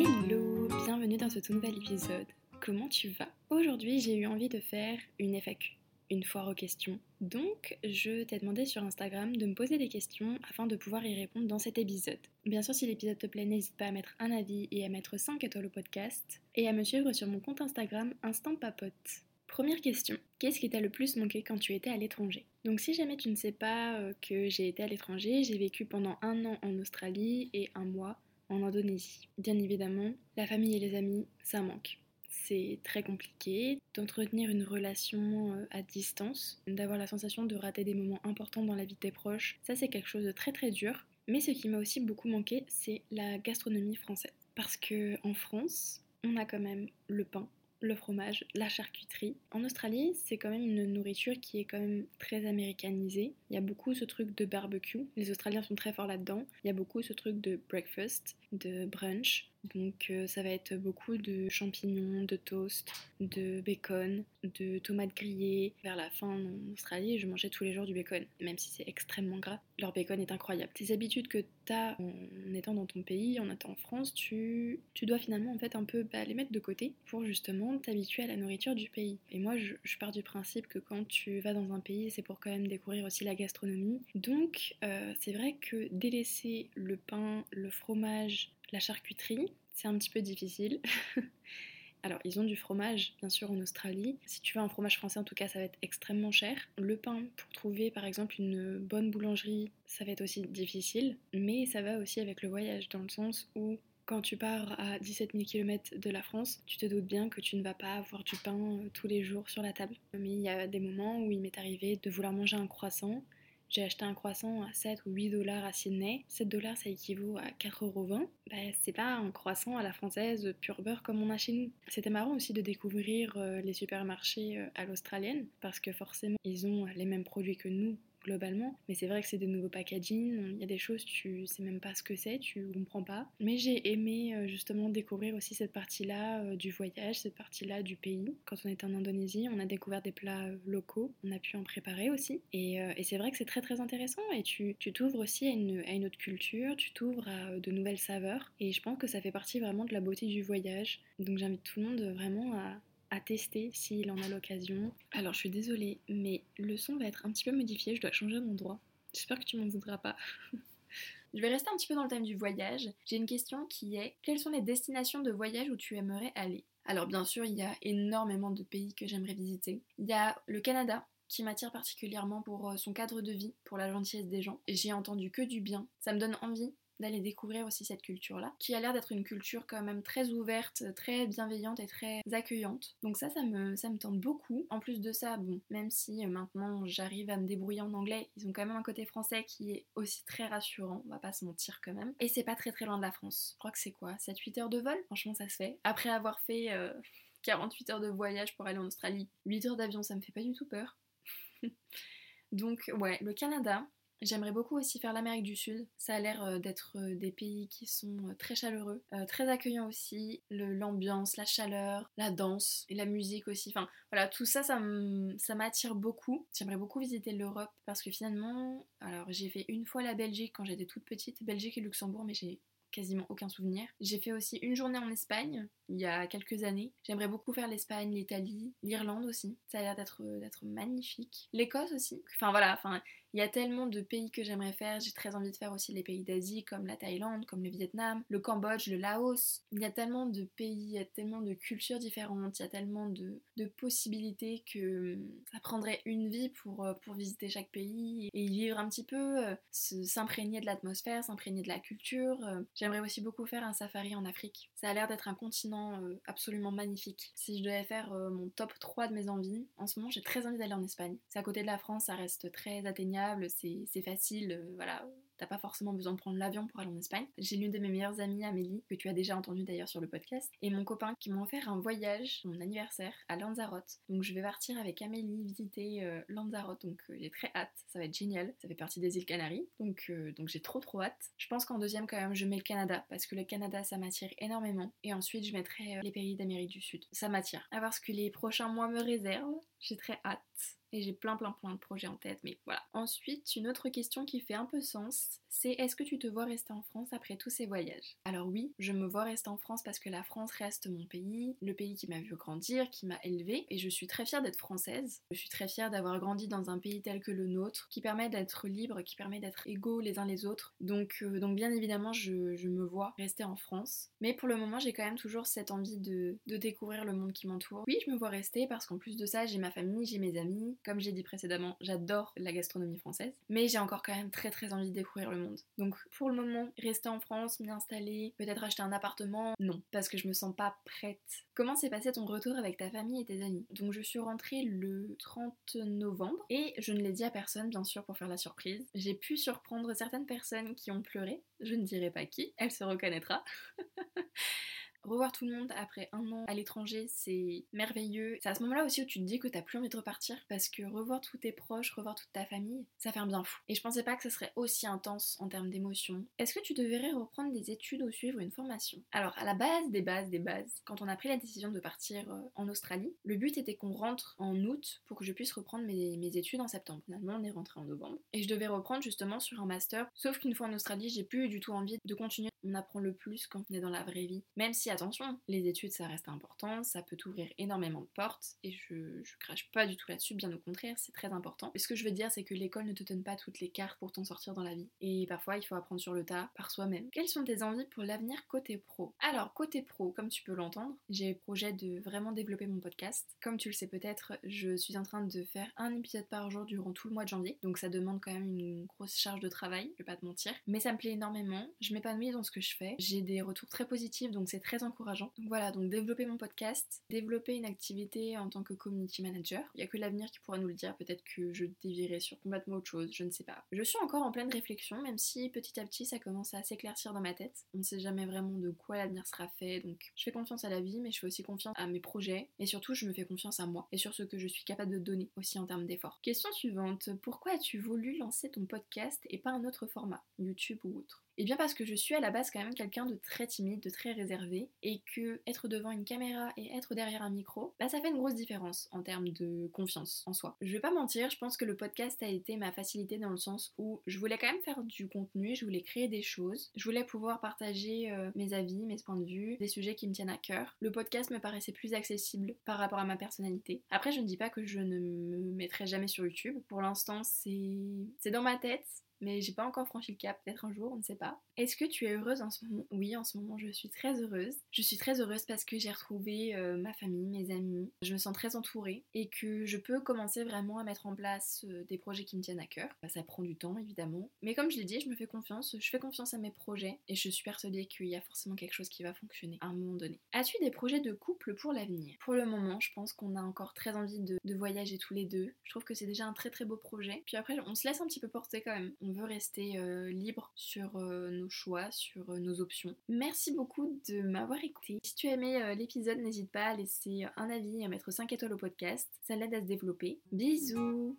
Hello, bienvenue dans ce tout nouvel épisode. Comment tu vas? Aujourd'hui, j'ai eu envie de faire une FAQ, une foire aux questions. Donc, je t'ai demandé sur Instagram de me poser des questions afin de pouvoir y répondre dans cet épisode. Bien sûr, si l'épisode te plaît, n'hésite pas à mettre un avis et à mettre 5 étoiles au podcast et à me suivre sur mon compte Instagram Instant Papote. Première question, qu'est-ce qui t'a le plus manqué quand tu étais à l'étranger? Donc si jamais tu ne sais pas euh, que j'ai été à l'étranger, j'ai vécu pendant un an en Australie et un mois en Indonésie. Bien évidemment, la famille et les amis, ça manque. C'est très compliqué d'entretenir une relation euh, à distance, d'avoir la sensation de rater des moments importants dans la vie de tes proches. Ça, c'est quelque chose de très très dur. Mais ce qui m'a aussi beaucoup manqué, c'est la gastronomie française. Parce que en France, on a quand même le pain, le fromage, la charcuterie. En Australie, c'est quand même une nourriture qui est quand même très américanisée. Il y a beaucoup ce truc de barbecue. Les Australiens sont très forts là-dedans. Il y a beaucoup ce truc de breakfast, de brunch. Donc euh, ça va être beaucoup de champignons, de toast, de bacon, de tomates grillées. Vers la fin en Australie, je mangeais tous les jours du bacon, même si c'est extrêmement gras. Leur bacon est incroyable. Tes habitudes que tu as en étant dans ton pays, en étant en France, tu, tu dois finalement en fait un peu bah, les mettre de côté pour justement t'habituer à la nourriture du pays. Et moi, je, je, pars du principe que quand tu vas dans un pays, c'est pour quand même découvrir aussi la gastronomie. Donc euh, c'est vrai que délaisser le pain, le fromage, la charcuterie, c'est un petit peu difficile. Alors, ils ont du fromage, bien sûr, en Australie. Si tu veux un fromage français, en tout cas, ça va être extrêmement cher. Le pain, pour trouver par exemple une bonne boulangerie, ça va être aussi difficile. Mais ça va aussi avec le voyage, dans le sens où quand tu pars à 17 000 km de la France, tu te doutes bien que tu ne vas pas avoir du pain euh, tous les jours sur la table. Mais il y a des moments où il m'est arrivé de vouloir manger un croissant j'ai acheté un croissant à 7 ou 8 dollars à Sydney. 7 dollars, ça équivaut à 4,20€. Bah, c'est pas un croissant à la française pur beurre comme on a chez nous. C'était marrant aussi de découvrir euh, les supermarchés euh, à l'australienne parce que forcément, ils ont les mêmes produits que nous globalement. Mais c'est vrai que c'est des nouveaux packaging, il y a des choses, tu sais même pas ce que c'est, tu comprends pas. Mais j'ai aimé euh, justement découvrir aussi cette partie-là euh, du voyage, cette partie-là du pays. Quand on était en Indonésie, on a découvert des plats euh, locaux, on a pu en préparer aussi. Et, c'est vrai que c'est très très intéressant et tu t'ouvres aussi à une, à une, autre culture, tu t'ouvres à de nouvelles saveurs. Et je pense que ça fait partie vraiment de la beauté du voyage. Donc j'invite tout le monde vraiment à, à tester s'il en a l'occasion. Alors je suis désolée, mais le son va être un petit peu modifié, je dois changer d'endroit. J'espère que tu m'en voudras pas. je vais rester un petit peu dans le thème du voyage. J'ai une question qui est quelles sont les destinations de voyage où tu aimerais aller? Alors bien sûr, il y a énormément de pays que j'aimerais visiter. Il y a le Canada, qui m'attire particulièrement pour euh, son cadre de vie, pour la gentillesse des gens. J'ai entendu que du bien. Ça me donne envie d'aller découvrir aussi cette culture-là, qui a l'air d'être une culture quand même très ouverte, très bienveillante et très accueillante. Donc ça, ça me, ça me tente beaucoup. En plus de ça, bon, même si maintenant j'arrive à me débrouiller en anglais, ils ont quand même un côté français qui est aussi très rassurant, on va pas se mentir quand même. Et c'est pas très très loin de la France. Je crois que c'est quoi 7-8 heures de vol? Franchement, ça se fait. Après avoir fait 48 euh, heures de voyage pour aller en Australie, 8 heures d'avion, ça me fait pas du tout peur. Donc ouais, le Canada, J'aimerais beaucoup aussi faire l'Amérique du Sud. Ça a l'air euh, d'être euh, des pays qui sont euh, très chaleureux, très accueillants aussi. L'ambiance, la chaleur, la danse et la musique aussi. Enfin voilà, tout ça, ça m'attire beaucoup. J'aimerais beaucoup visiter l'Europe parce que finalement, alors j'ai fait une fois la Belgique quand j'étais toute petite, Belgique et Luxembourg, mais j'ai quasiment aucun souvenir. J'ai fait aussi une journée en Espagne il y a quelques années. J'aimerais beaucoup faire l'Espagne, l'Italie, l'Irlande aussi. Ça a l'air d'être magnifique. L'Écosse aussi. Enfin voilà, enfin il y a tellement de pays que j'aimerais faire. J'ai très envie de faire aussi les pays d'Asie comme la Thaïlande, comme le Vietnam, le Cambodge, le Laos. Il y a tellement de pays, il y a tellement de cultures différentes, il y a tellement de, possibilités que hum, ça prendrait une vie pour, euh, pour visiter chaque pays et y vivre un petit peu, euh, s'imprégner de l'atmosphère, s'imprégner de la culture. Euh. J'aimerais aussi beaucoup faire un safari en Afrique. Ça a l'air d'être un continent absolument magnifique. Si je devais faire mon top 3 de mes envies, en ce moment j'ai très envie d'aller en Espagne. C'est à côté de la France, ça reste très atteignable c'est facile, euh, voilà, T'as pas forcément besoin de prendre l'avion pour aller en Espagne. J'ai l'une de mes meilleures amies, Amélie, que tu as déjà entendue d'ailleurs sur le podcast, et mon copain qui m'ont offert un voyage, mon anniversaire, à Lanzarote. Donc je vais partir avec Amélie visiter euh, Lanzarote, donc euh, j'ai très hâte, ça va être génial. Ça fait partie des îles Canaries, donc, donc j'ai trop trop hâte. Je pense qu'en deuxième, quand même, je mets le Canada, parce que le Canada, ça m'attire énormément. Et ensuite, je mettrai les pays d'Amérique du Sud. Ça m'attire. À voir ce que les prochains mois me réservent. J'ai très hâte. Et j'ai plein plein plein de projets en tête, mais voilà. Ensuite, une autre question qui fait un peu sens c'est est-ce que tu te vois rester en France après tous ces voyages? Alors oui, je me vois rester en France parce que la France reste mon pays, le pays qui m'a vu grandir, qui m'a élevée, et je suis très fière d'être française. Je suis très fière d'avoir grandi dans un pays tel que le nôtre, qui permet d'être libre, qui permet d'être égaux les uns les autres. Donc, euh, donc bien évidemment, je, me vois rester en France. Mais pour le moment, j'ai quand même toujours cette envie de, de découvrir le monde qui m'entoure. Oui, je me vois rester parce qu'en plus de ça, j'ai ma famille, j'ai mes amis. Comme j'ai dit précédemment, j'adore la gastronomie française. Mais j'ai encore quand même très très envie de découvrir le monde donc pour le moment, rester en France, m'y installer, peut-être acheter un appartement, non, parce que je me sens pas prête. Comment s'est passé ton retour avec ta famille et tes amis? Donc je suis rentrée le 30 novembre et je ne l'ai dit à personne bien sûr pour faire la surprise. J'ai pu surprendre certaines personnes qui ont pleuré, je ne dirai pas qui, elle se reconnaîtra. Revoir tout le monde après un an à l'étranger, c'est merveilleux. C'est à ce moment-là aussi où tu te dis que t'as plus envie de repartir parce que revoir tous tes proches, revoir toute ta famille, ça fait un bien fou. Et je pensais pas que ce serait aussi intense en termes d'émotion. Est-ce que tu devrais reprendre des études ou suivre une formation? Alors, à la base des bases des bases, quand on a pris la décision de partir euh, en Australie, le but était qu'on rentre en août pour que je puisse reprendre mes, mes études en septembre. Finalement, on est rentré en novembre. Et je devais reprendre justement sur un master, sauf qu'une fois en Australie, j'ai plus du tout envie de continuer. On apprend le plus quand on est dans la vraie vie, même si attention, les études ça reste important, ça peut t'ouvrir énormément de portes et je, crache pas du tout là-dessus, bien au contraire, c'est très important. Ce que je veux dire, c'est que l'école ne te donne pas toutes les cartes pour t'en sortir dans la vie. Et parfois, il faut apprendre sur le tas, par soi-même. Quelles sont tes envies pour l'avenir côté pro? Alors, côté pro, comme tu peux l'entendre, j'ai projet de vraiment développer mon podcast. Comme tu le sais peut-être, je suis en train de faire un épisode par jour durant tout le mois de janvier, donc ça demande quand même une grosse charge de travail, je vais pas te mentir. Mais ça me plaît énormément, je m'épanouis dans ce que je fais, j'ai des retours très positifs, donc c'est très encourageant donc voilà, donc développer mon podcast, développer une activité en tant que community manager. Il n'y a que l'avenir qui pourra nous le dire. Peut-être que je dévierai sur complètement autre chose, je ne sais pas. Je suis encore en pleine réflexion, même si petit à petit ça commence à s'éclaircir dans ma tête. On ne sait jamais vraiment de quoi l'avenir sera fait, donc je fais confiance à la vie, mais je fais aussi confiance à mes projets, et surtout je me fais confiance à moi, et sur ce que je suis capable de donner aussi en termes d'efforts. Question suivante, pourquoi as-tu voulu lancer ton podcast et pas un autre format, YouTube ou autre? Eh bien parce que je suis à la base quand même quelqu'un de très timide, de très réservé, et que être devant une caméra et être derrière un micro, bah ça fait une grosse différence en termes de confiance en soi. Je vais pas mentir, je pense que le podcast a été ma facilité dans le sens où je voulais quand même faire du contenu, je voulais créer des choses, je voulais pouvoir partager euh, mes avis, mes points de vue, des sujets qui me tiennent à cœur. Le podcast me paraissait plus accessible par rapport à ma personnalité. Après, je ne dis pas que je ne me mettrai jamais sur YouTube. Pour l'instant, c'est dans ma tête, mais j'ai pas encore franchi le cap, peut-être un jour, on ne sait pas. Est-ce que tu es heureuse en ce moment? Oui, en ce moment, je suis très heureuse. Je suis très heureuse parce que j'ai retrouvé euh, ma famille, mes amis. Je me sens très entourée et que je peux commencer vraiment à mettre en place euh, des projets qui me tiennent à cœur. Bah, ça prend du temps, évidemment. Mais comme je l'ai dit, je me fais confiance. Je fais confiance à mes projets et je suis persuadée qu'il y a forcément quelque chose qui va fonctionner à un moment donné. As-tu des projets de couple pour l'avenir Pour le moment, je pense qu'on a encore très envie de, de voyager tous les deux. Je trouve que c'est déjà un très très beau projet. Puis après, on se laisse un petit peu porter quand même. On veut rester euh, libre sur euh, nos choix, sur euh, nos options. Merci beaucoup de m'avoir écouté. Si tu as aimé l'épisode, n'hésite pas à laisser un avis et à mettre 5 étoiles au podcast. Ça l'aide à se développer. Bisous